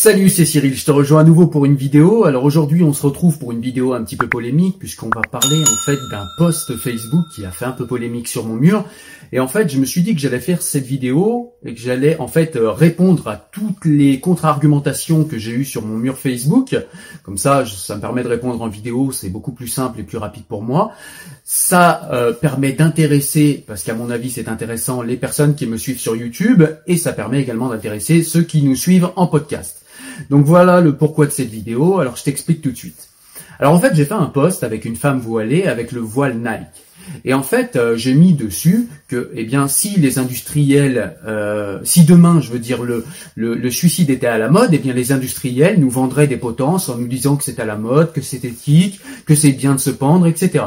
Salut, c'est Cyril, je te rejoins à nouveau pour une vidéo. Alors aujourd'hui, on se retrouve pour une vidéo un petit peu polémique puisqu'on va parler en fait d'un post Facebook qui a fait un peu polémique sur mon mur. Et en fait, je me suis dit que j'allais faire cette vidéo et que j'allais en fait euh, répondre à toutes les contre-argumentations que j'ai eues sur mon mur Facebook. Comme ça, ça me permet de répondre en vidéo, c'est beaucoup plus simple et plus rapide pour moi. Ça euh, permet d'intéresser, parce qu'à mon avis c'est intéressant, les personnes qui me suivent sur YouTube et ça permet également d'intéresser ceux qui nous suivent en podcast. Donc voilà le pourquoi de cette vidéo. Alors je t'explique tout de suite. Alors en fait, j'ai fait un post avec une femme voilée avec le voile Nike. Et en fait, euh, j'ai mis dessus que, eh bien, si les industriels, euh, si demain, je veux dire, le, le, le, suicide était à la mode, eh bien, les industriels nous vendraient des potences en nous disant que c'est à la mode, que c'est éthique, que c'est bien de se pendre, etc.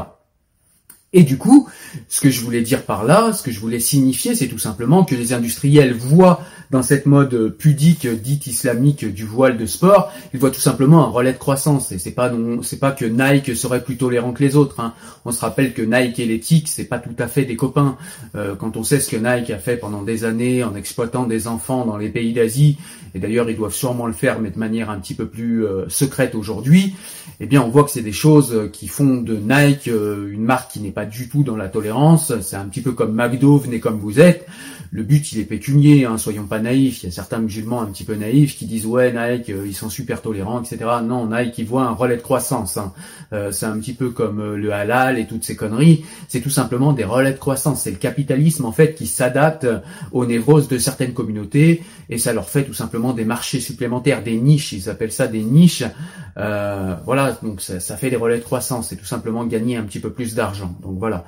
Et du coup, ce que je voulais dire par là, ce que je voulais signifier, c'est tout simplement que les industriels voient dans cette mode pudique dite islamique du voile de sport, ils voient tout simplement un relais de croissance. Et c'est pas c'est pas que Nike serait plus tolérant que les autres. Hein. On se rappelle que Nike et l'éthique, c'est pas tout à fait des copains. Euh, quand on sait ce que Nike a fait pendant des années en exploitant des enfants dans les pays d'Asie, et d'ailleurs ils doivent sûrement le faire, mais de manière un petit peu plus euh, secrète aujourd'hui, eh bien on voit que c'est des choses qui font de Nike euh, une marque qui n'est pas du tout dans la tolérance. C'est un petit peu comme McDo, venez comme vous êtes. Le but, il est pécunier, hein, soyons pas naïfs. Il y a certains musulmans un petit peu naïfs qui disent ouais Nike, euh, ils sont super tolérants, etc. Non, Nike, il voit un relais de croissance. Hein. Euh, c'est un petit peu comme le halal et toutes ces conneries. C'est tout simplement des relais de croissance. C'est le capitalisme en fait qui s'adapte aux névroses de certaines communautés et ça leur fait tout simplement des marchés supplémentaires, des niches. Ils appellent ça des niches. voilà, donc ça, ça fait des relais de croissance. C'est tout simplement gagner un petit peu plus d'argent. Donc voilà.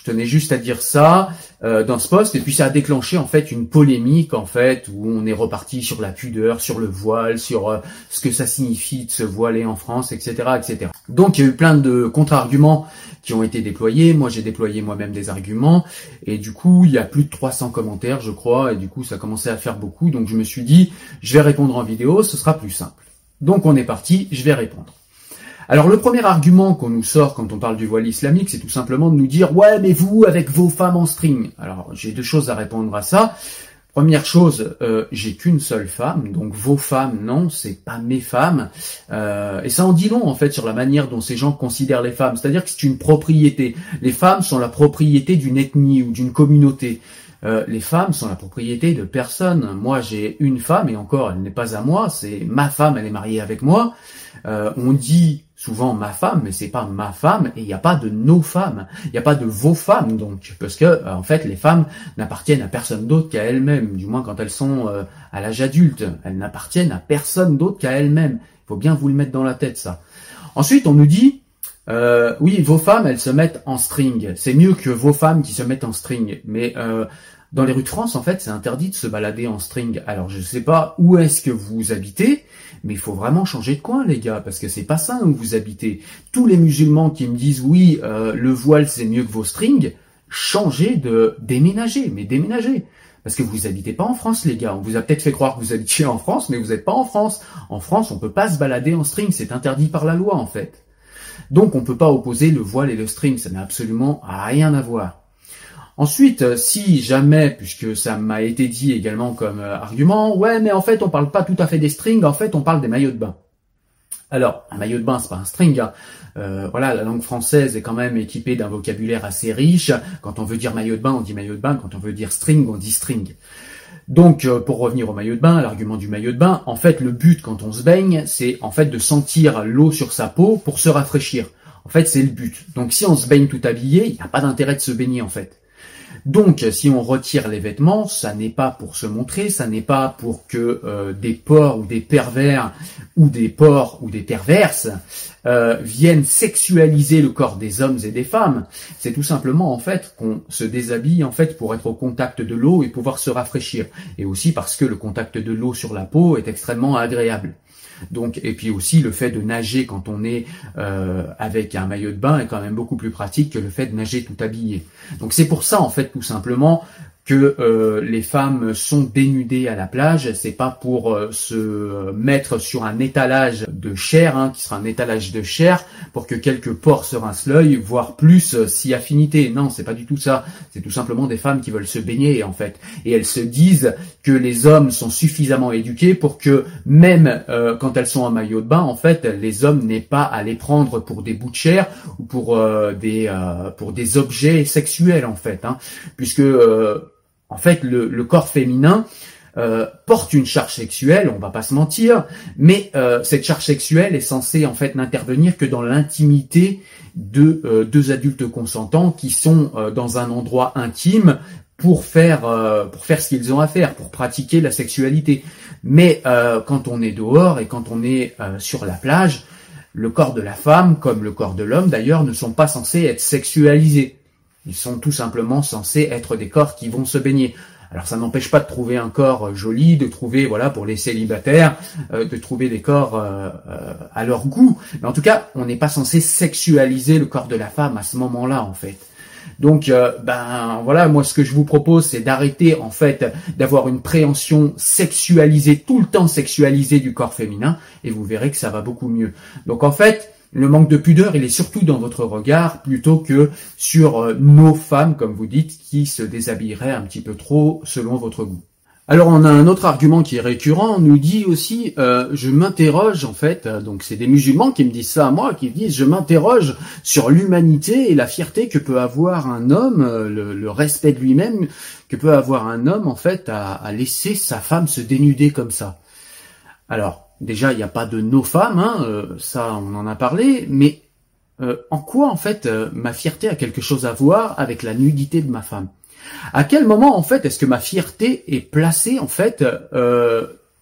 Je tenais juste à dire ça euh, dans ce poste et puis ça a déclenché en fait une polémique en fait où on est reparti sur la pudeur, sur le voile, sur euh, ce que ça signifie de se voiler en France, etc., etc. Donc il y a eu plein de contre-arguments qui ont été déployés. Moi j'ai déployé moi-même des arguments et du coup il y a plus de 300 commentaires je crois et du coup ça commençait à faire beaucoup. Donc je me suis dit je vais répondre en vidéo, ce sera plus simple. Donc on est parti, je vais répondre. Alors le premier argument qu'on nous sort quand on parle du voile islamique, c'est tout simplement de nous dire ouais mais vous avec vos femmes en string. Alors j'ai deux choses à répondre à ça. Première chose, euh, j'ai qu'une seule femme, donc vos femmes, non, c'est pas mes femmes. Euh, et ça en dit long en fait sur la manière dont ces gens considèrent les femmes. C'est-à-dire que c'est une propriété. Les femmes sont la propriété d'une ethnie ou d'une communauté. Euh, les femmes sont la propriété de personne. Moi, j'ai une femme et encore, elle n'est pas à moi. C'est ma femme, elle est mariée avec moi. On dit souvent ma femme, mais c'est pas ma femme et il n'y a pas de nos femmes, il n'y a pas de vos femmes donc, parce que euh, en fait les femmes n'appartiennent à personne d'autre qu'à elles-mêmes, du moins quand elles sont euh, à l'âge adulte, elles n'appartiennent à personne d'autre qu'à elles-mêmes. Il faut bien vous le mettre dans la tête ça. Ensuite on nous dit oui vos femmes elles se mettent en string, c'est mieux que vos femmes qui se mettent en string, mais Dans les rues de France, en fait, c'est interdit de se balader en string. Alors, je sais pas où est-ce que vous habitez, mais il faut vraiment changer de coin, les gars, parce que c'est pas ça où vous habitez. Tous les musulmans qui me disent oui, euh, le voile c'est mieux que vos strings, changez de déménager, mais déménager. Parce que vous habitez pas en France, les gars. On vous a peut-être fait croire que vous habitiez en France, mais vous n'êtes pas en France. En France, on peut pas se balader en string, c'est interdit par la loi, en fait. Donc, on peut pas opposer le voile et le string, ça n'a absolument rien à voir. Ensuite, euh, si jamais, puisque ça m'a été dit également comme euh, argument, ouais, mais en fait, on parle pas tout à fait des strings, en fait, on parle des maillots de bain. Alors, un maillot de bain, c'est pas un string. Hein. Euh, voilà, la langue française est quand même équipée d'un vocabulaire assez riche. Quand on veut dire maillot de bain, on dit maillot de bain. Quand on veut dire string, on dit string. Donc, pour revenir au maillot de bain, l'argument du maillot de bain, en fait, le but quand on se baigne, c'est en fait de sentir l'eau sur sa peau pour se rafraîchir. En fait, c'est le but. Donc, si on se baigne tout habillé, il n'y a pas d'intérêt de se baigner en fait. Donc, si on retire les vêtements, ça n'est pas pour se montrer, ça n'est pas pour que euh, des porcs ou des pervers ou des porcs ou des perverses euh, viennent sexualiser le corps des hommes et des femmes. C'est tout simplement en fait qu'on se déshabille en fait pour être au contact de l'eau et pouvoir se rafraîchir, et aussi parce que le contact de l'eau sur la peau est extrêmement agréable. Donc, et puis aussi le fait de nager quand on est euh, avec un maillot de bain est quand même beaucoup plus pratique que le fait de nager tout habillé. Donc c'est pour ça en fait tout simplement que euh, les femmes sont dénudées à la plage, c'est pas pour euh, se mettre sur un étalage de chair, hein, qui sera un étalage de chair, pour que quelques porcs se rincent l'œil, voire plus euh, si affinité. Non, c'est pas du tout ça. C'est tout simplement des femmes qui veulent se baigner en fait, et elles se disent que les hommes sont suffisamment éduqués pour que même quand elles sont en maillot de bain, en fait, les hommes n'aient pas à les prendre pour des bouts de chair ou pour des pour des objets sexuels en fait, hein, puisque en fait, le, corps féminin euh, porte une charge sexuelle, on va pas se mentir, mais euh, cette charge sexuelle est censée en fait n'intervenir que dans l'intimité de euh, deux adultes consentants qui sont dans un endroit intime pour faire pour faire ce qu'ils ont à faire, pour pratiquer la sexualité. Mais quand on est dehors et quand on est sur la plage, le corps de la femme, comme le corps de l'homme d'ailleurs, ne sont pas censés être sexualisés. Ils sont tout simplement censés être des corps qui vont se baigner. Alors ça n'empêche pas de trouver un corps euh, joli, de trouver, voilà, pour les célibataires, euh, de trouver des corps euh, à leur goût. Mais en tout cas, on n'est pas censé sexualiser le corps de la femme à ce moment-là, en fait. Donc, ben voilà, moi ce que je vous propose, c'est d'arrêter en fait d'avoir une préhension sexualisée, tout le temps sexualisée du corps féminin, et vous verrez que ça va beaucoup mieux. Donc en fait, le manque de pudeur, il est surtout dans votre regard plutôt que sur euh, nos femmes, comme vous dites, qui se déshabilleraient un petit peu trop selon votre goût. Alors on a un autre argument qui est récurrent, on nous dit aussi, euh, je m'interroge en fait, euh, donc c'est des musulmans qui me disent ça à moi, qui disent, je m'interroge sur l'humanité et la fierté que peut avoir un homme, le, respect de lui-même que peut avoir un homme en fait à laisser sa femme se dénuder comme ça. Alors, Déjà, il n'y a pas de nos femmes, hein, euh, ça on en a parlé, mais euh, en quoi en fait euh, ma fierté a quelque chose à voir avec la nudité de ma femme? À quel moment en fait est-ce que ma fierté est placée en fait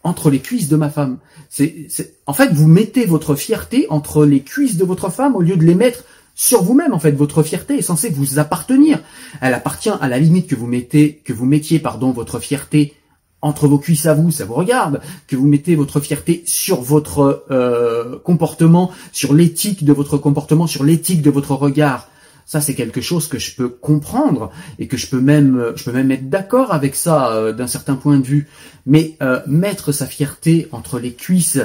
entre les cuisses de ma femme? C'est, en fait vous mettez votre fierté entre les cuisses de votre femme au lieu de les mettre sur vous-même en fait. Votre fierté est censée vous appartenir. Elle appartient à la limite que vous mettez que vous mettiez pardon votre fierté entre vos cuisses à vous, ça vous regarde, que vous mettez votre fierté sur votre euh, comportement, sur l'éthique de votre comportement, sur l'éthique de votre regard. Ça, c'est quelque chose que je peux comprendre et que je peux même, je peux même être d'accord avec ça euh, d'un certain point de vue. Mais euh, mettre sa fierté entre les cuisses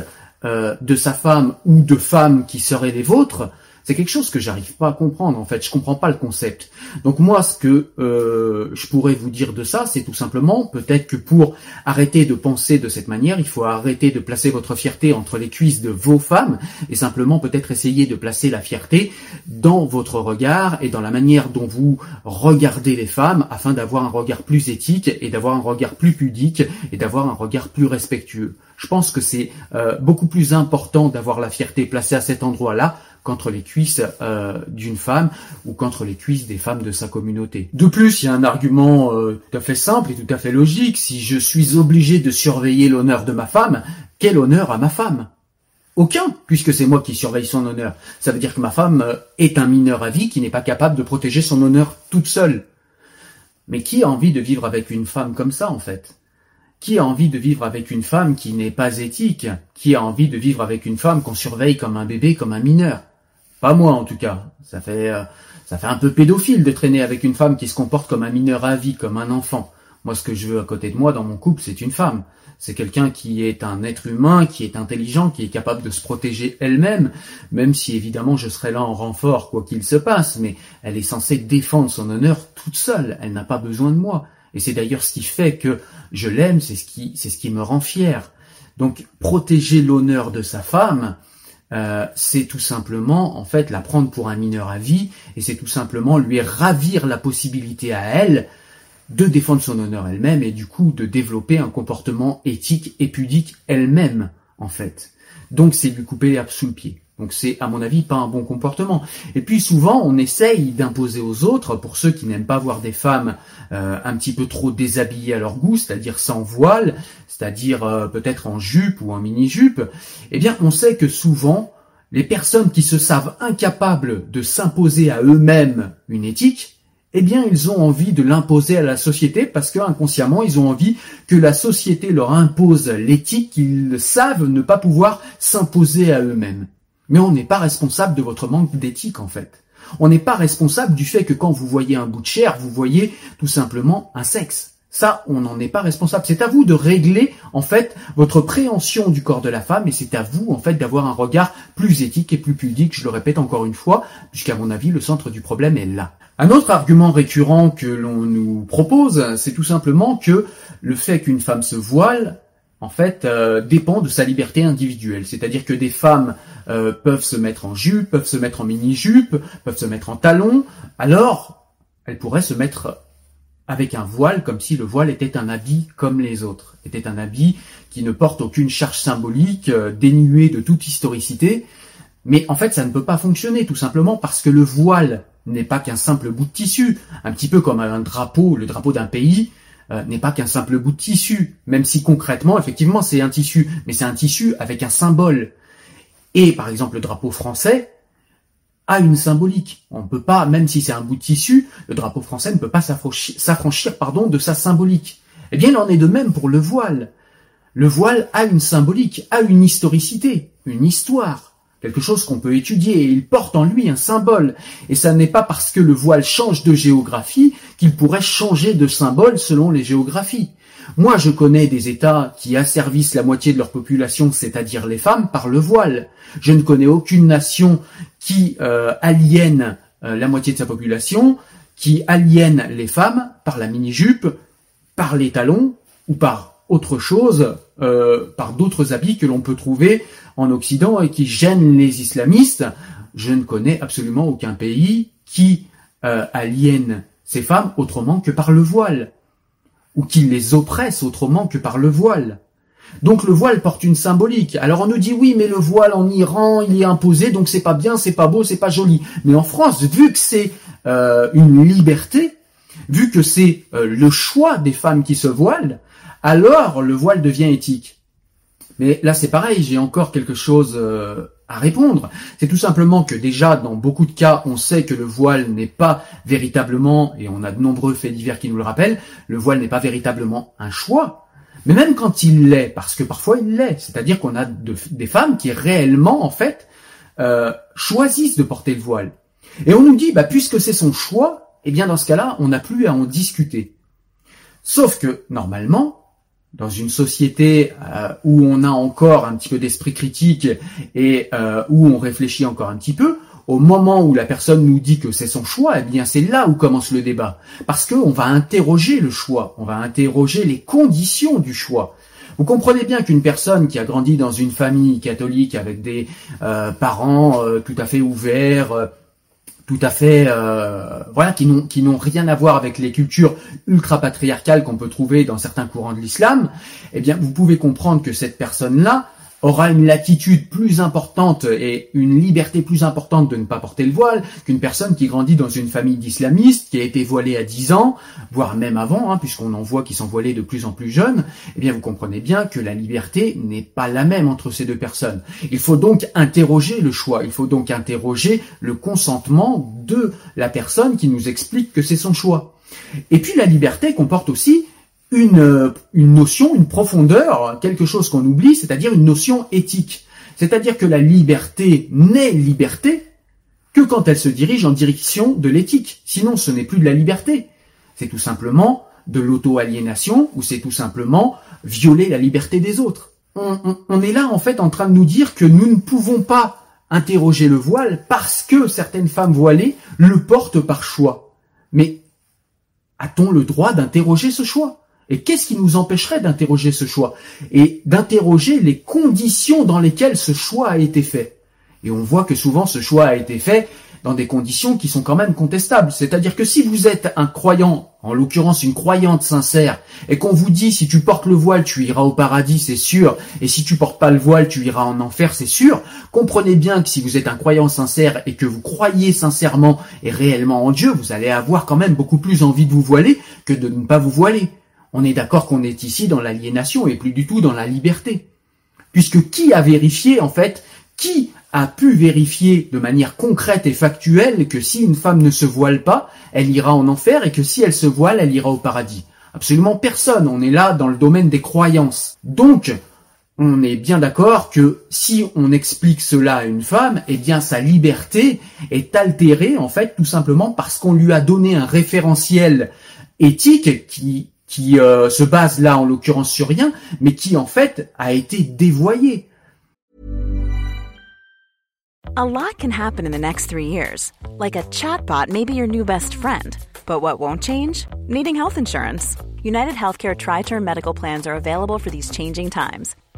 de sa femme ou de femmes qui seraient les vôtres, c'est quelque chose que j'arrive pas à comprendre en fait. Je comprends pas le concept. Donc moi, ce que euh, je pourrais vous dire de ça, c'est tout simplement peut-être que pour arrêter de penser de cette manière, il faut arrêter de placer votre fierté entre les cuisses de vos femmes et simplement peut-être essayer de placer la fierté dans votre regard et dans la manière dont vous regardez les femmes afin d'avoir un regard plus éthique et d'avoir un regard plus pudique et d'avoir un regard plus respectueux. Je pense que c'est euh, beaucoup plus important d'avoir la fierté placée à cet endroit-là qu'entre les cuisses euh, d'une femme ou qu'entre les cuisses des femmes de sa communauté. De plus, il y a un argument euh, tout à fait simple et tout à fait logique. Si je suis obligé de surveiller l'honneur de ma femme, quel honneur à ma femme? Aucun, puisque c'est moi qui surveille son honneur. Ça veut dire que ma femme euh, est un mineur à vie qui n'est pas capable de protéger son honneur toute seule. Mais qui a envie de vivre avec une femme comme ça, en fait? Qui a envie de vivre avec une femme qui n'est pas éthique? Qui a envie de vivre avec une femme qu'on surveille comme un bébé, comme un mineur? Pas moi, en tout cas. Ça fait, euh, ça fait un peu pédophile de traîner avec une femme qui se comporte comme un mineur à vie, comme un enfant. Moi, ce que je veux à côté de moi dans mon couple, c'est une femme. C'est quelqu'un qui est un être humain, qui est intelligent, qui est capable de se protéger elle-même, même si évidemment je serai là en renfort quoi qu'il se passe, mais elle est censée défendre son honneur toute seule, elle n'a pas besoin de moi. Et c'est d'ailleurs ce qui fait que je l'aime, c'est ce qui, c'est ce qui me rend fier. Donc protéger l'honneur de sa femme, euh, c'est tout simplement en fait la prendre pour un mineur à vie, et c'est tout simplement lui ravir la possibilité à elle de défendre son honneur elle-même et du coup de développer un comportement éthique et pudique elle-même, en fait. Donc c'est lui couper l'herbe sous le pied. Donc c'est à mon avis pas un bon comportement. Et puis souvent on essaye d'imposer aux autres, pour ceux qui n'aiment pas voir des femmes euh, un petit peu trop déshabillées à leur goût, c'est-à-dire sans voile, c'est-à-dire euh, peut-être en jupe ou en mini-jupe, eh bien on sait que souvent les personnes qui se savent incapables de s'imposer à eux-mêmes une éthique, eh bien, ils ont envie de l'imposer à la société parce que inconsciemment, ils ont envie que la société leur impose l'éthique qu'ils savent ne pas pouvoir s'imposer à eux-mêmes. Mais on n'est pas responsable de votre manque d'éthique, en fait. On n'est pas responsable du fait que quand vous voyez un bout de chair, vous voyez tout simplement un sexe. Ça, on n'en est pas responsable. C'est à vous de régler, en fait, votre préhension du corps de la femme et c'est à vous, en fait, d'avoir un regard plus éthique et plus pudique, je le répète encore une fois, puisqu'à mon avis, le centre du problème est là. Un autre argument récurrent que l'on nous propose, c'est tout simplement que le fait qu'une femme se voile, en fait, euh, dépend de sa liberté individuelle. C'est-à-dire que des femmes euh, peuvent se mettre en jupe, peuvent se mettre en mini-jupe, peuvent se mettre en talons, alors elles pourraient se mettre avec un voile comme si le voile était un habit comme les autres, était un habit qui ne porte aucune charge symbolique, euh, dénué de toute historicité. Mais en fait, ça ne peut pas fonctionner tout simplement parce que le voile n'est pas qu'un simple bout de tissu, un petit peu comme un drapeau, le drapeau d'un pays euh, n'est pas qu'un simple bout de tissu, même si concrètement, effectivement, c'est un tissu, mais c'est un tissu avec un symbole. Et par exemple, le drapeau français, a une symbolique. On ne peut pas, même si c'est un bout de tissu, le drapeau français ne peut pas s'affranchir pardon, de sa symbolique. Eh bien, il en est de même pour le voile. Le voile a une symbolique, a une historicité, une histoire, quelque chose qu'on peut étudier, il porte en lui un symbole. Et ça n'est pas parce que le voile change de géographie qu'il pourrait changer de symbole selon les géographies. Moi, je connais des États qui asservissent la moitié de leur population, c'est-à-dire les femmes, par le voile. Je ne connais aucune nation qui euh, aliène euh, la moitié de sa population, qui aliène les femmes par la mini-jupe, par les talons ou par autre chose, euh, par d'autres habits que l'on peut trouver en Occident et qui gênent les islamistes. Je ne connais absolument aucun pays qui aliène femmes autrement que par le voile ou qu'il les oppresse autrement que par le voile. Donc le voile porte une symbolique. Alors on nous dit oui, mais le voile en Iran, il est imposé, donc c'est pas bien, c'est pas beau, c'est pas joli. Mais en France, vu que c'est euh, une liberté, vu que c'est euh, le choix des femmes qui se voilent, alors le voile devient éthique. Mais là c'est pareil, j'ai encore quelque chose euh, C'est tout simplement que déjà, dans beaucoup de cas, on sait que le voile n'est pas véritablement, et on a de nombreux faits divers qui nous le rappellent, le voile n'est pas véritablement un choix. Mais même quand il l'est, parce que parfois il l'est, c'est-à-dire qu'on a des femmes qui réellement, en fait, euh, choisissent de porter le voile. Et on nous dit, bah, puisque c'est son choix, eh bien dans ce cas-là, on n'a plus à en discuter. Sauf que, normalement, dans une société euh, où on a encore un petit peu d'esprit critique et euh, où on réfléchit encore un petit peu, au moment où la personne nous dit que c'est son choix, eh bien c'est là où commence le débat. Parce qu'on va interroger le choix, on va interroger les conditions du choix. Vous comprenez bien qu'une personne qui a grandi dans une famille catholique avec des euh, parents tout à fait ouverts, tout à fait, euh, voilà, qui n'ont qui n'ont rien à voir avec les cultures ultra patriarcales qu'on peut trouver dans certains courants de l'islam, eh bien, vous pouvez comprendre que cette personne-là aura une latitude plus importante et une liberté plus importante de ne pas porter le voile qu'une personne qui grandit dans une famille d'islamistes, qui a été voilée à 10 ans, voire même avant, hein, puisqu'on en voit qui sont voilés de plus en plus jeunes, eh bien vous comprenez bien que la liberté n'est pas la même entre ces deux personnes. Il faut donc interroger le choix, il faut donc interroger le consentement de la personne qui nous explique que c'est son choix. Et puis la liberté comporte aussi une, une notion, une profondeur, quelque chose qu'on oublie, c'est-à-dire une notion éthique. C'est-à-dire que la liberté n'est liberté que quand elle se dirige en direction de l'éthique. Sinon, ce n'est plus de la liberté. C'est tout simplement de l'auto-aliénation ou c'est tout simplement violer la liberté des autres. On, on, est là en fait en train de nous dire que nous ne pouvons pas interroger le voile parce que certaines femmes voilées le portent par choix. Mais a-t-on le droit d'interroger ce choix? Et qu'est-ce qui nous empêcherait d'interroger ce choix Et d'interroger les conditions dans lesquelles ce choix a été fait? Et on voit que souvent ce choix a été fait dans des conditions qui sont quand même contestables. C'est-à-dire que si vous êtes un croyant, en l'occurrence une croyante sincère, et qu'on vous dit si tu portes le voile tu iras au paradis, c'est sûr, et si tu portes pas le voile tu iras en enfer, c'est sûr, comprenez bien que si vous êtes un croyant sincère et que vous croyez sincèrement et réellement en Dieu, vous allez avoir quand même beaucoup plus envie de vous voiler que de ne pas vous voiler. On est d'accord qu'on est ici dans l'aliénation et plus du tout dans la liberté. Puisque qui a vérifié en fait, qui a pu vérifier de manière concrète et factuelle que si une femme ne se voile pas, elle ira en enfer et que si elle se voile, elle ira au paradis? Absolument personne. On est là dans le domaine des croyances. Donc, on est bien d'accord que si on explique cela à une femme, eh bien sa liberté est altérée en fait tout simplement parce qu'on lui a donné un référentiel éthique qui qui euh, se base là en l'occurrence sur rien, mais qui en fait a été dévoyé. A lot can happen in the next three years. Like a chatbot may be your new best friend. But what won't change? Needing health insurance. United Healthcare Tri Term Medical Plans are available for these changing times.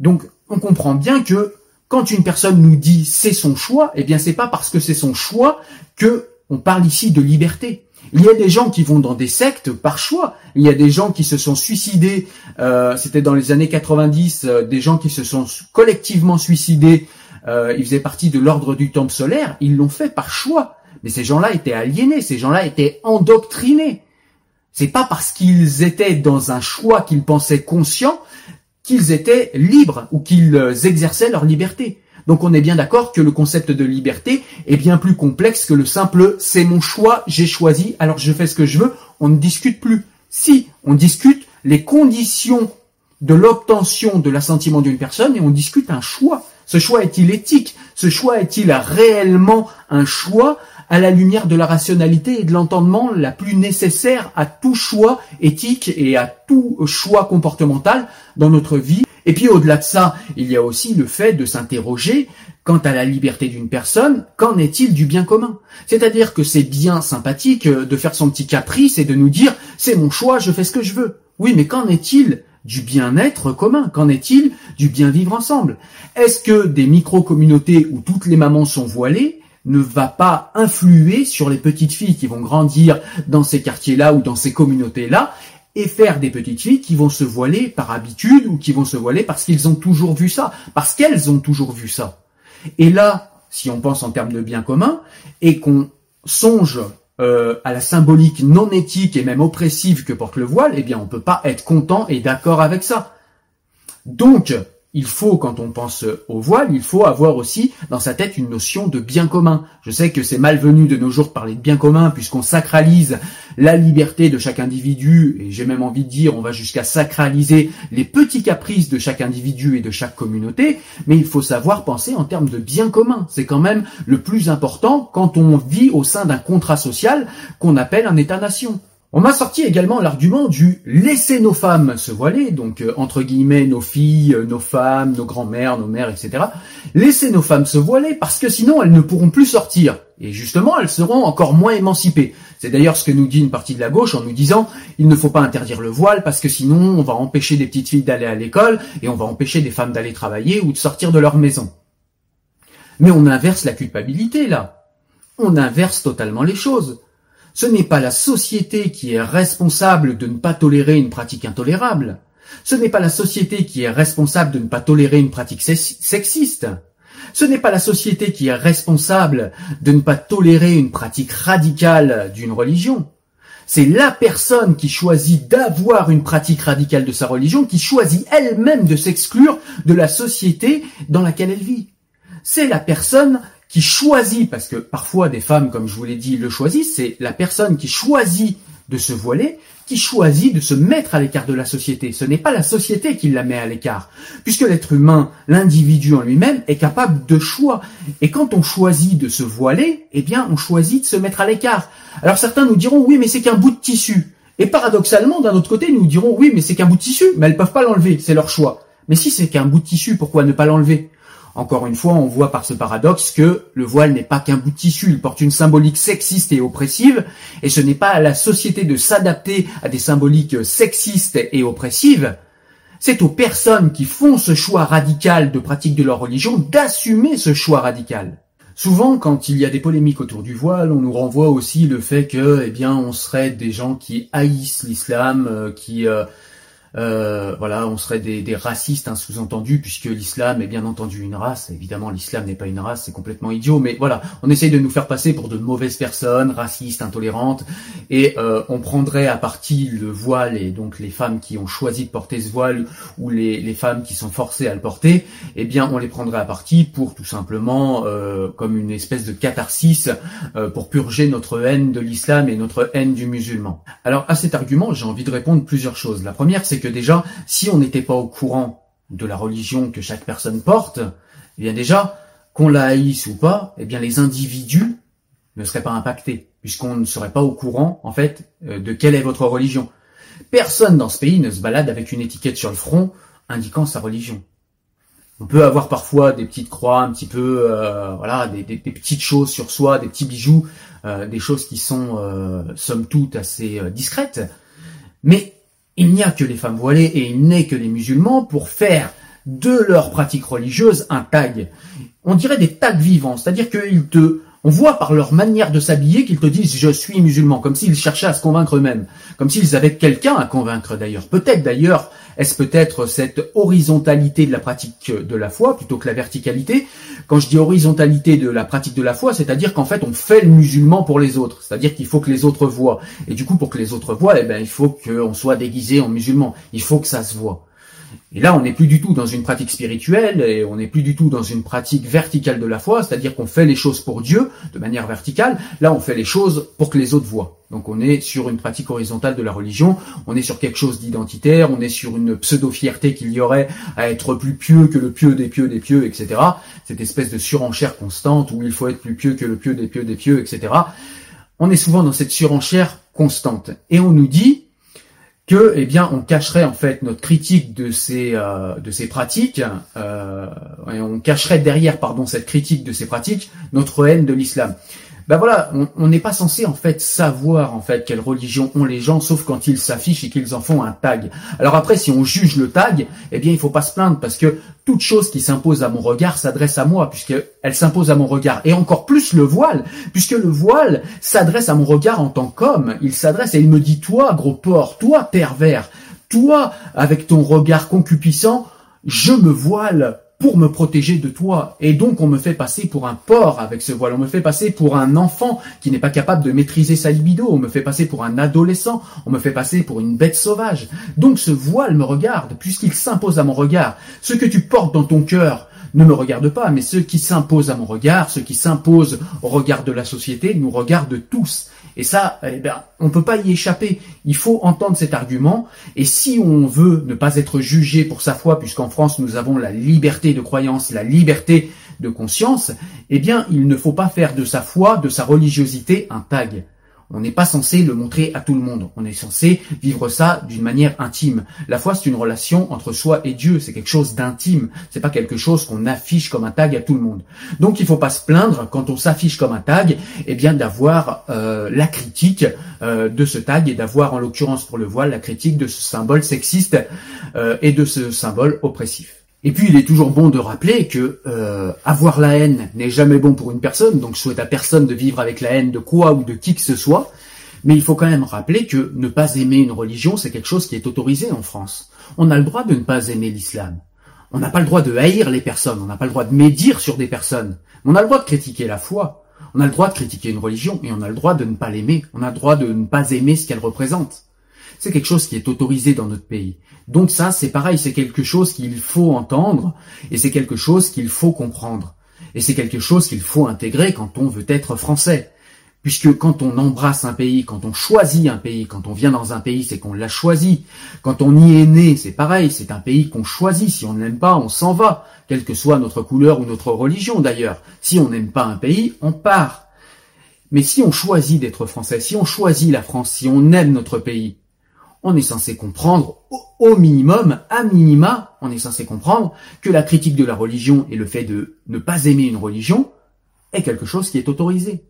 Donc, on comprend bien que quand une personne nous dit c'est son choix, eh bien c'est pas parce que c'est son choix que on parle ici de liberté. Il y a des gens qui vont dans des sectes par choix. Il y a des gens qui se sont suicidés. Euh, C'était dans les années 90, euh, des gens qui se sont collectivement suicidés. Euh, ils faisaient partie de l'ordre du temple solaire. Ils l'ont fait par choix. Mais ces gens-là étaient aliénés. Ces gens-là étaient endoctrinés. C'est pas parce qu'ils étaient dans un choix qu'ils pensaient conscient qu'ils étaient libres ou qu'ils exerçaient leur liberté. Donc on est bien d'accord que le concept de liberté est bien plus complexe que le simple c'est mon choix, j'ai choisi, alors je fais ce que je veux, on ne discute plus. Si, on discute les conditions de l'obtention de l'assentiment d'une personne et on discute un choix. Ce choix est-il éthique? Ce choix est-il réellement un choix? À la lumière de la rationalité et de l'entendement la plus nécessaire à tout choix éthique et à tout choix comportemental dans notre vie. Et puis au-delà de ça, il y a aussi le fait de s'interroger quant à la liberté d'une personne, qu'en est-il du bien commun? C'est-à-dire que c'est bien sympathique de faire son petit caprice et de nous dire c'est mon choix, je fais ce que je veux. Oui, mais qu'en est-il du bien-être commun? Qu'en est-il du bien vivre ensemble? Est-ce que des micro-communautés où toutes les mamans sont voilées ne va pas influer sur les petites filles qui vont grandir dans ces quartiers-là ou dans ces communautés-là et faire des petites filles qui vont se voiler par habitude ou qui vont se voiler parce qu'ils ont toujours vu ça, parce qu'elles ont toujours vu ça. Et là, si on pense en termes de bien commun et qu'on songe euh, à la symbolique non éthique et même oppressive que porte le voile, eh bien on peut pas être content et d'accord avec ça. Donc, il faut, quand on pense au voile, il faut avoir aussi dans sa tête une notion de bien commun. Je sais que c'est malvenu de nos jours de parler de bien commun puisqu'on sacralise la liberté de chaque individu et j'ai même envie de dire on va jusqu'à sacraliser les petits caprices de chaque individu et de chaque communauté, mais il faut savoir penser en termes de bien commun. C'est quand même le plus important quand on vit au sein d'un contrat social qu'on appelle un État-nation. On m'a sorti également l'argument du laisser nos femmes se voiler, donc euh, entre guillemets nos filles, euh, nos femmes, nos grands-mères, nos mères, etc. Laisser nos femmes se voiler parce que sinon elles ne pourront plus sortir. Et justement, elles seront encore moins émancipées. C'est d'ailleurs ce que nous dit une partie de la gauche en nous disant il ne faut pas interdire le voile parce que sinon on va empêcher des petites filles d'aller à l'école et on va empêcher des femmes d'aller travailler ou de sortir de leur maison. Mais on inverse la culpabilité là. On inverse totalement les choses. Ce n'est pas la société qui est responsable de ne pas tolérer une pratique intolérable. Ce n'est pas la société qui est responsable de ne pas tolérer une pratique sexiste. Ce n'est pas la société qui est responsable de ne pas tolérer une pratique radicale d'une religion. C'est la personne qui choisit d'avoir une pratique radicale de sa religion, qui choisit elle-même de s'exclure de la société dans laquelle elle vit. C'est la personne qui choisit, parce que parfois des femmes, comme je vous l'ai dit, le choisissent, c'est la personne qui choisit de se voiler, qui choisit de se mettre à l'écart de la société. Ce n'est pas la société qui la met à l'écart, puisque l'être humain, l'individu en lui-même, est capable de choix. Et quand on choisit de se voiler, eh bien, on choisit de se mettre à l'écart. Alors certains nous diront, oui, mais c'est qu'un bout de tissu. Et paradoxalement, d'un autre côté, nous dirons, oui, mais c'est qu'un bout de tissu, mais elles peuvent pas l'enlever, c'est leur choix. Mais si c'est qu'un bout de tissu, pourquoi ne pas l'enlever? Encore une fois, on voit par ce paradoxe que le voile n'est pas qu'un bout de tissu, il porte une symbolique sexiste et oppressive, et ce n'est pas à la société de s'adapter à des symboliques sexistes et oppressives, c'est aux personnes qui font ce choix radical de pratique de leur religion d'assumer ce choix radical. Souvent, quand il y a des polémiques autour du voile, on nous renvoie aussi le fait que, eh bien, on serait des gens qui haïssent l'islam, euh, qui euh, euh, voilà, on serait des, des racistes, un sous-entendu, puisque l'islam est bien entendu une race. Évidemment, l'islam n'est pas une race, c'est complètement idiot. Mais voilà, on essaye de nous faire passer pour de mauvaises personnes, racistes, intolérantes, et euh, on prendrait à partie le voile et donc les femmes qui ont choisi de porter ce voile ou les, les femmes qui sont forcées à le porter, eh bien, on les prendrait à partie pour tout simplement euh, comme une espèce de catharsis euh, pour purger notre haine de l'islam et notre haine du musulman. Alors à cet argument, j'ai envie de répondre plusieurs choses. La première, c'est que déjà, si on n'était pas au courant de la religion que chaque personne porte, eh bien déjà, qu'on la haïsse ou pas, eh bien les individus ne seraient pas impactés, puisqu'on ne serait pas au courant, en fait, euh, de quelle est votre religion. Personne dans ce pays ne se balade avec une étiquette sur le front indiquant sa religion. On peut avoir parfois des petites croix, un petit peu, euh, voilà, des, petites choses sur soi, des petits bijoux, euh, des choses qui sont, somme toute, assez discrètes. Mais il n'y a que les femmes voilées et il n'est que les musulmans pour faire de leur pratique religieuse un tag. On dirait des tags vivants, c'est-à-dire qu'ils te, on voit par leur manière de s'habiller qu'ils te disent je suis musulman, comme s'ils cherchaient à se convaincre eux-mêmes, comme s'ils avaient quelqu'un à convaincre d'ailleurs. Peut-être d'ailleurs, est-ce peut-être cette horizontalité de la pratique de la foi plutôt que la verticalité? Quand je dis horizontalité de la pratique de la foi, c'est-à-dire qu'en fait on fait le musulman pour les autres, c'est-à-dire qu'il faut que les autres voient. Et du coup pour que les autres voient, eh ben, il faut qu'on soit déguisé en musulman, il faut que ça se voit. Et là, on n'est plus du tout dans une pratique spirituelle et on n'est plus du tout dans une pratique verticale de la foi, c'est-à-dire qu'on fait les choses pour Dieu de manière verticale. Là, on fait les choses pour que les autres voient. Donc on est sur une pratique horizontale de la religion, on est sur quelque chose d'identitaire, on est sur une pseudo-fierté qu'il y aurait à être plus pieux que le pieux des pieux des pieux, etc. Cette espèce de surenchère constante où il faut être plus pieux que le pieux des pieux des pieux, etc. On est souvent dans cette surenchère constante. Et on nous dit, que eh bien on cacherait en fait notre critique de ces euh, de ces pratiques euh, et on cacherait derrière pardon cette critique de ces pratiques notre haine de l'islam ben voilà, on n'est pas censé en fait savoir en fait quelle religion ont les gens, sauf quand ils s'affichent et qu'ils en font un tag. Alors après, si on juge le tag, eh bien il faut pas se plaindre parce que toute chose qui s'impose à mon regard s'adresse à moi, puisqu'elle s'impose à mon regard. Et encore plus le voile, puisque le voile s'adresse à mon regard en tant qu'homme. Il s'adresse et il me dit, toi, gros porc, toi, pervers, toi, avec ton regard concupissant, je me voile pour me protéger de toi. Et donc on me fait passer pour un porc avec ce voile, on me fait passer pour un enfant qui n'est pas capable de maîtriser sa libido, on me fait passer pour un adolescent, on me fait passer pour une bête sauvage. Donc ce voile me regarde, puisqu'il s'impose à mon regard. Ce que tu portes dans ton cœur, ne me regarde pas, mais ce qui s'impose à mon regard, ce qui s'impose au regard de la société, nous regarde tous. Et ça, eh bien, on ne peut pas y échapper. Il faut entendre cet argument. Et si on veut ne pas être jugé pour sa foi, puisqu'en France nous avons la liberté de croyance, la liberté de conscience, eh bien, il ne faut pas faire de sa foi, de sa religiosité, un tag. On n'est pas censé le montrer à tout le monde. On est censé vivre ça d'une manière intime. La foi, c'est une relation entre soi et Dieu. C'est quelque chose d'intime. C'est pas quelque chose qu'on affiche comme un tag à tout le monde. Donc, il faut pas se plaindre quand on s'affiche comme un tag, eh bien, d'avoir euh, la critique euh, de ce tag et d'avoir, en l'occurrence pour le voile, la critique de ce symbole sexiste euh, et de ce symbole oppressif. Et puis il est toujours bon de rappeler que euh, avoir la haine n'est jamais bon pour une personne, donc je souhaite à personne de vivre avec la haine de quoi ou de qui que ce soit, mais il faut quand même rappeler que ne pas aimer une religion, c'est quelque chose qui est autorisé en France. On a le droit de ne pas aimer l'islam. On n'a pas le droit de haïr les personnes, on n'a pas le droit de médire sur des personnes. On a le droit de critiquer la foi, on a le droit de critiquer une religion, et on a le droit de ne pas l'aimer, on a le droit de ne pas aimer ce qu'elle représente. C'est quelque chose qui est autorisé dans notre pays. Donc ça, c'est pareil, c'est quelque chose qu'il faut entendre et c'est quelque chose qu'il faut comprendre. Et c'est quelque chose qu'il faut intégrer quand on veut être français. Puisque quand on embrasse un pays, quand on choisit un pays, quand on vient dans un pays, c'est qu'on l'a choisi. Quand on y est né, c'est pareil, c'est un pays qu'on choisit. Si on n'aime pas, on s'en va, quelle que soit notre couleur ou notre religion d'ailleurs. Si on n'aime pas un pays, on part. Mais si on choisit d'être français, si on choisit la France, si on aime notre pays, on est censé comprendre au minimum, à minima, on est censé comprendre que la critique de la religion et le fait de ne pas aimer une religion est quelque chose qui est autorisé.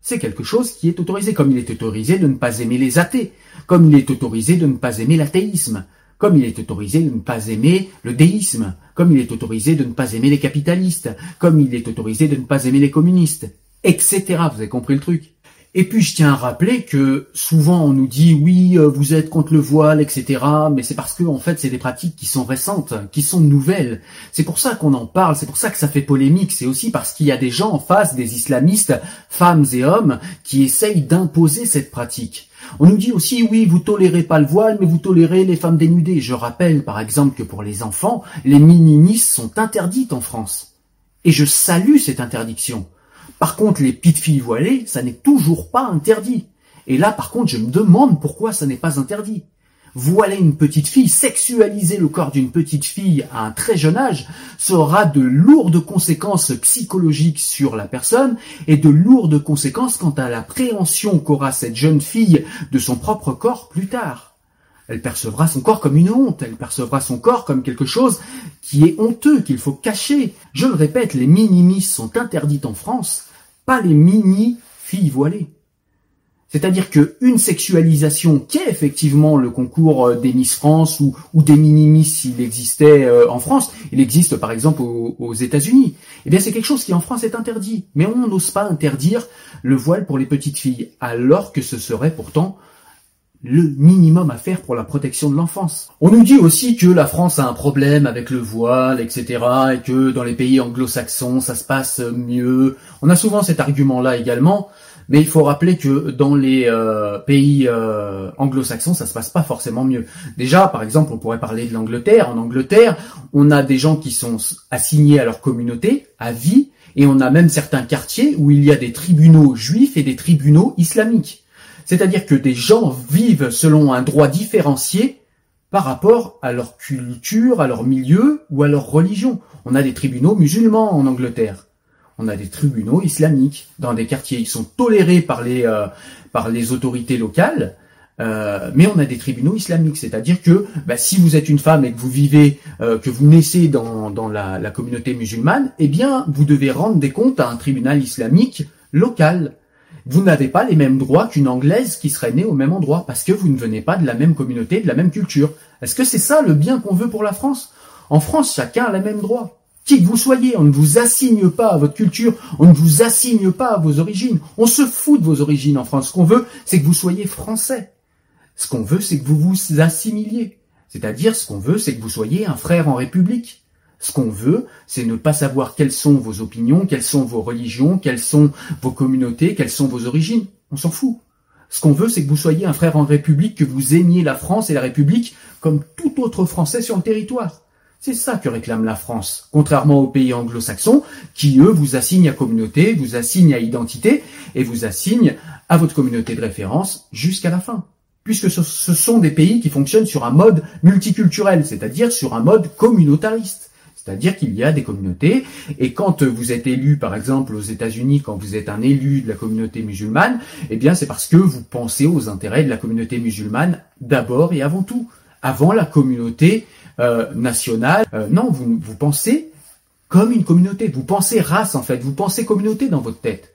C'est quelque chose qui est autorisé, comme il est autorisé de ne pas aimer les athées, comme il est autorisé de ne pas aimer l'athéisme, comme il est autorisé de ne pas aimer le déisme, comme il est autorisé de ne pas aimer les capitalistes, comme il est autorisé de ne pas aimer les communistes, etc. Vous avez compris le truc et puis je tiens à rappeler que souvent on nous dit oui euh, vous êtes contre le voile etc mais c'est parce que en fait c'est des pratiques qui sont récentes qui sont nouvelles. C'est pour ça qu'on en parle c'est pour ça que ça fait polémique. C'est aussi parce qu'il y a des gens en face des islamistes femmes et hommes qui essayent d'imposer cette pratique. On nous dit aussi oui vous tolérez pas le voile mais vous tolérez les femmes dénudées. Je rappelle par exemple que pour les enfants les minimis sont interdites en France. Et je salue cette interdiction par contre, les petites filles voilées, ça n'est toujours pas interdit. Et là, par contre, je me demande pourquoi ça n'est pas interdit. Voiler une petite fille, sexualiser le corps d'une petite fille à un très jeune âge, ça aura de lourdes conséquences psychologiques sur la personne et de lourdes conséquences quant à l'appréhension qu'aura cette jeune fille de son propre corps plus tard. Elle percevra son corps comme une honte, elle percevra son corps comme quelque chose qui est honteux, qu'il faut cacher. Je le répète, les minimis sont interdites en France, pas les mini filles voilées. C'est-à-dire qu'une sexualisation qui est effectivement le concours euh, des Miss France ou, des mini-miss s'il existait euh, en France, il existe par exemple aux, États-Unis, eh bien c'est quelque chose qui en France est interdit. Mais on n'ose pas interdire le voile pour les petites filles, alors que ce serait pourtant le minimum à faire pour la protection de l'enfance. On nous dit aussi que la France a un problème avec le voile, etc., et que dans les pays anglo-saxons, ça se passe mieux. On a souvent cet argument-là également, mais il faut rappeler que dans les euh, pays euh, anglo-saxons, ça se passe pas forcément mieux. Déjà, par exemple, on pourrait parler de l'Angleterre. En Angleterre, on a des gens qui sont assignés à leur communauté, à vie, et on a même certains quartiers où il y a des tribunaux juifs et des tribunaux islamiques. C'est-à-dire que des gens vivent selon un droit différencié par rapport à leur culture, à leur milieu ou à leur religion. On a des tribunaux musulmans en Angleterre. On a des tribunaux islamiques dans des quartiers. Ils sont tolérés par les, euh, par les autorités locales, euh, mais on a des tribunaux islamiques. C'est-à-dire que bah, si vous êtes une femme et que vous vivez, euh, que vous naissez dans, dans la, la communauté musulmane, eh bien, vous devez rendre des comptes à un tribunal islamique local vous n'avez pas les mêmes droits qu'une Anglaise qui serait née au même endroit, parce que vous ne venez pas de la même communauté, de la même culture. Est-ce que c'est ça le bien qu'on veut pour la France? En France, chacun a les mêmes droits. Qui que vous soyez, on ne vous assigne pas à votre culture, on ne vous assigne pas à vos origines. On se fout de vos origines en France. Ce qu'on veut, c'est que vous soyez français. Ce qu'on veut, c'est que vous vous assimiliez. C'est-à-dire, ce qu'on veut, c'est que vous soyez un frère en République. Ce qu'on veut, c'est ne pas savoir quelles sont vos opinions, quelles sont vos religions, quelles sont vos communautés, quelles sont vos origines. On s'en fout. Ce qu'on veut, c'est que vous soyez un frère en République, que vous aimiez la France et la République comme tout autre Français sur le territoire. C'est ça que réclame la France, contrairement aux pays anglo-saxons, qui, eux, vous assignent à communauté, vous assignent à identité, et vous assignent à votre communauté de référence jusqu'à la fin. Puisque ce, sont des pays qui fonctionnent sur un mode multiculturel, c'est-à-dire sur un mode communautariste. C'est-à-dire qu'il y a des communautés, et quand vous êtes élu, par exemple, aux États-Unis, quand vous êtes un élu de la communauté musulmane, eh bien, c'est parce que vous pensez aux intérêts de la communauté musulmane d'abord et avant tout, avant la communauté euh, nationale. Euh, non, vous, vous pensez comme une communauté, vous pensez race en fait, vous pensez communauté dans votre tête.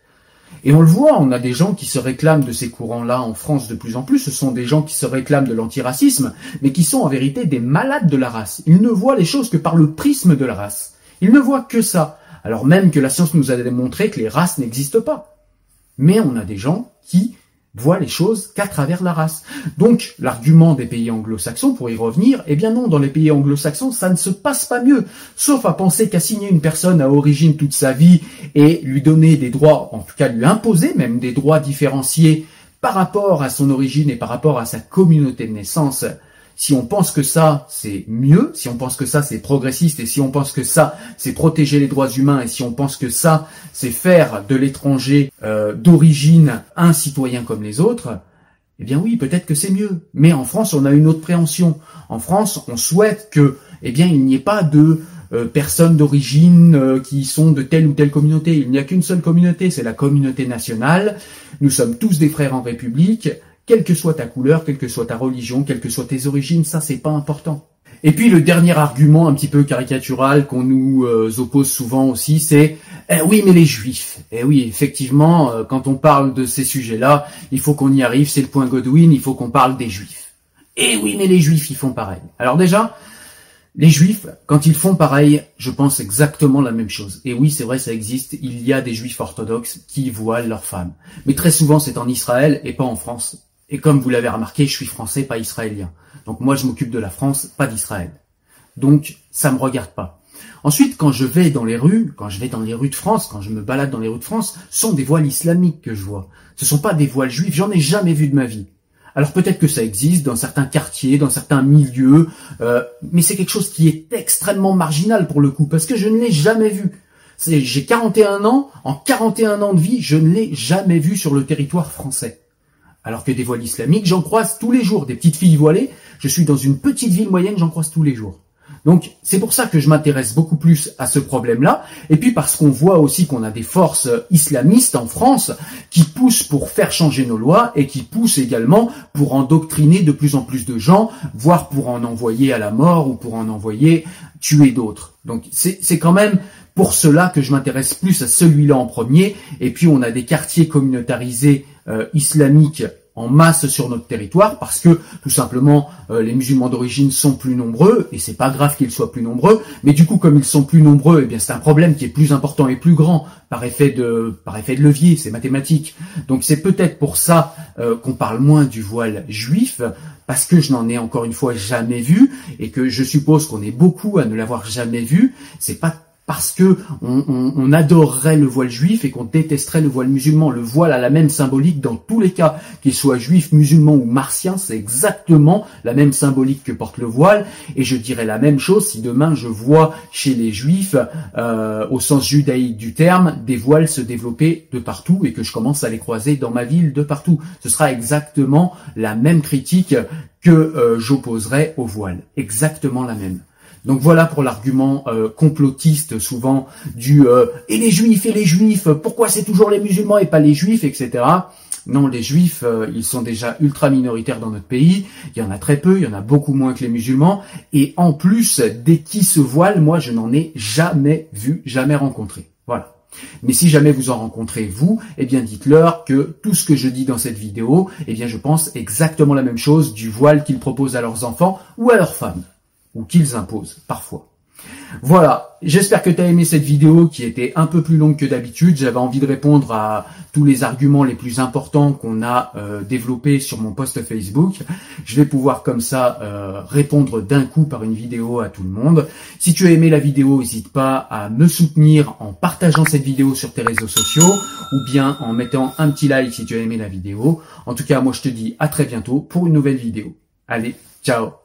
Et on le voit, on a des gens qui se réclament de ces courants-là en France de plus en plus. Ce sont des gens qui se réclament de l'antiracisme, mais qui sont en vérité des malades de la race. Ils ne voient les choses que par le prisme de la race. Ils ne voient que ça. Alors même que la science nous a démontré que les races n'existent pas. Mais on a des gens qui voit les choses qu'à travers la race. Donc, l'argument des pays anglo-saxons, pour y revenir, eh bien non, dans les pays anglo-saxons, ça ne se passe pas mieux. Sauf à penser qu'assigner une personne à origine toute sa vie et lui donner des droits, en tout cas lui imposer même des droits différenciés par rapport à son origine et par rapport à sa communauté de naissance, si on pense que ça, c'est mieux, si on pense que ça, c'est progressiste, et si on pense que ça, c'est protéger les droits humains, et si on pense que ça, c'est faire de l'étranger euh, d'origine un citoyen comme les autres, eh bien oui, peut-être que c'est mieux. Mais en France, on a une autre préhension. En France, on souhaite que, eh bien, il n'y ait pas de euh, personnes d'origine euh, qui sont de telle ou telle communauté. Il n'y a qu'une seule communauté, c'est la communauté nationale. Nous sommes tous des frères en République quelle que soit ta couleur, quelle que soit ta religion, quelles que soient tes origines, ça c'est pas important. Et puis le dernier argument un petit peu caricatural qu'on nous euh, oppose souvent aussi, c'est eh oui mais les juifs. Eh oui, effectivement, euh, quand on parle de ces sujets-là, il faut qu'on y arrive, c'est le point Godwin, il faut qu'on parle des juifs. Eh oui mais les juifs ils font pareil. Alors déjà, les juifs, quand ils font pareil, je pense exactement la même chose. Et oui, c'est vrai, ça existe. Il y a des juifs orthodoxes qui voilent leurs femmes. Mais très souvent, c'est en Israël et pas en France. Et comme vous l'avez remarqué, je suis français, pas israélien. Donc moi, je m'occupe de la France, pas d'Israël. Donc, ça me regarde pas. Ensuite, quand je vais dans les rues, quand je vais dans les rues de France, quand je me balade dans les rues de France, ce sont des voiles islamiques que je vois. Ce sont pas des voiles juifs, j'en ai jamais vu de ma vie. Alors peut-être que ça existe dans certains quartiers, dans certains milieux, euh, mais c'est quelque chose qui est extrêmement marginal pour le coup, parce que je ne l'ai jamais vu. J'ai 41 ans, en 41 ans de vie, je ne l'ai jamais vu sur le territoire français. Alors que des voiles islamiques, j'en croise tous les jours. Des petites filles voilées, je suis dans une petite ville moyenne, j'en croise tous les jours. Donc c'est pour ça que je m'intéresse beaucoup plus à ce problème-là, et puis parce qu'on voit aussi qu'on a des forces islamistes en France qui poussent pour faire changer nos lois et qui poussent également pour endoctriner de plus en plus de gens, voire pour en envoyer à la mort ou pour en envoyer tuer d'autres. Donc c'est quand même pour cela que je m'intéresse plus à celui-là en premier, et puis on a des quartiers communautarisés euh, islamiques en masse sur notre territoire parce que tout simplement euh, les musulmans d'origine sont plus nombreux et c'est pas grave qu'ils soient plus nombreux mais du coup comme ils sont plus nombreux eh bien c'est un problème qui est plus important et plus grand par effet de par effet de levier c'est mathématique. Donc c'est peut-être pour ça euh, qu'on parle moins du voile juif parce que je n'en ai encore une fois jamais vu et que je suppose qu'on est beaucoup à ne l'avoir jamais vu. C'est pas parce que on, adorerait le voile juif et qu'on détesterait le voile musulman. Le voile a la même symbolique dans tous les cas, qu'il soit juif, musulman ou martien, c'est exactement la même symbolique que porte le voile. Et je dirais la même chose si demain je vois chez les juifs, euh, au sens judaïque du terme, des voiles se développer de partout et que je commence à les croiser dans ma ville de partout. Ce sera exactement la même critique que euh, j'opposerai au voile. Exactement la même. Donc voilà pour l'argument euh, complotiste souvent du euh, et les juifs et les juifs, pourquoi c'est toujours les musulmans et pas les juifs, etc. Non, les juifs, euh, ils sont déjà ultra minoritaires dans notre pays. Il y en a très peu, il y en a beaucoup moins que les musulmans. Et en plus, dès qui se voilent, moi, je n'en ai jamais vu, jamais rencontré. Voilà. Mais si jamais vous en rencontrez vous, eh bien dites-leur que tout ce que je dis dans cette vidéo, eh bien je pense exactement la même chose du voile qu'ils proposent à leurs enfants ou à leurs femmes ou qu'ils imposent parfois. Voilà, j'espère que tu as aimé cette vidéo qui était un peu plus longue que d'habitude. J'avais envie de répondre à tous les arguments les plus importants qu'on a euh, développés sur mon post Facebook. Je vais pouvoir comme ça euh, répondre d'un coup par une vidéo à tout le monde. Si tu as aimé la vidéo, n'hésite pas à me soutenir en partageant cette vidéo sur tes réseaux sociaux ou bien en mettant un petit like si tu as aimé la vidéo. En tout cas, moi je te dis à très bientôt pour une nouvelle vidéo. Allez, ciao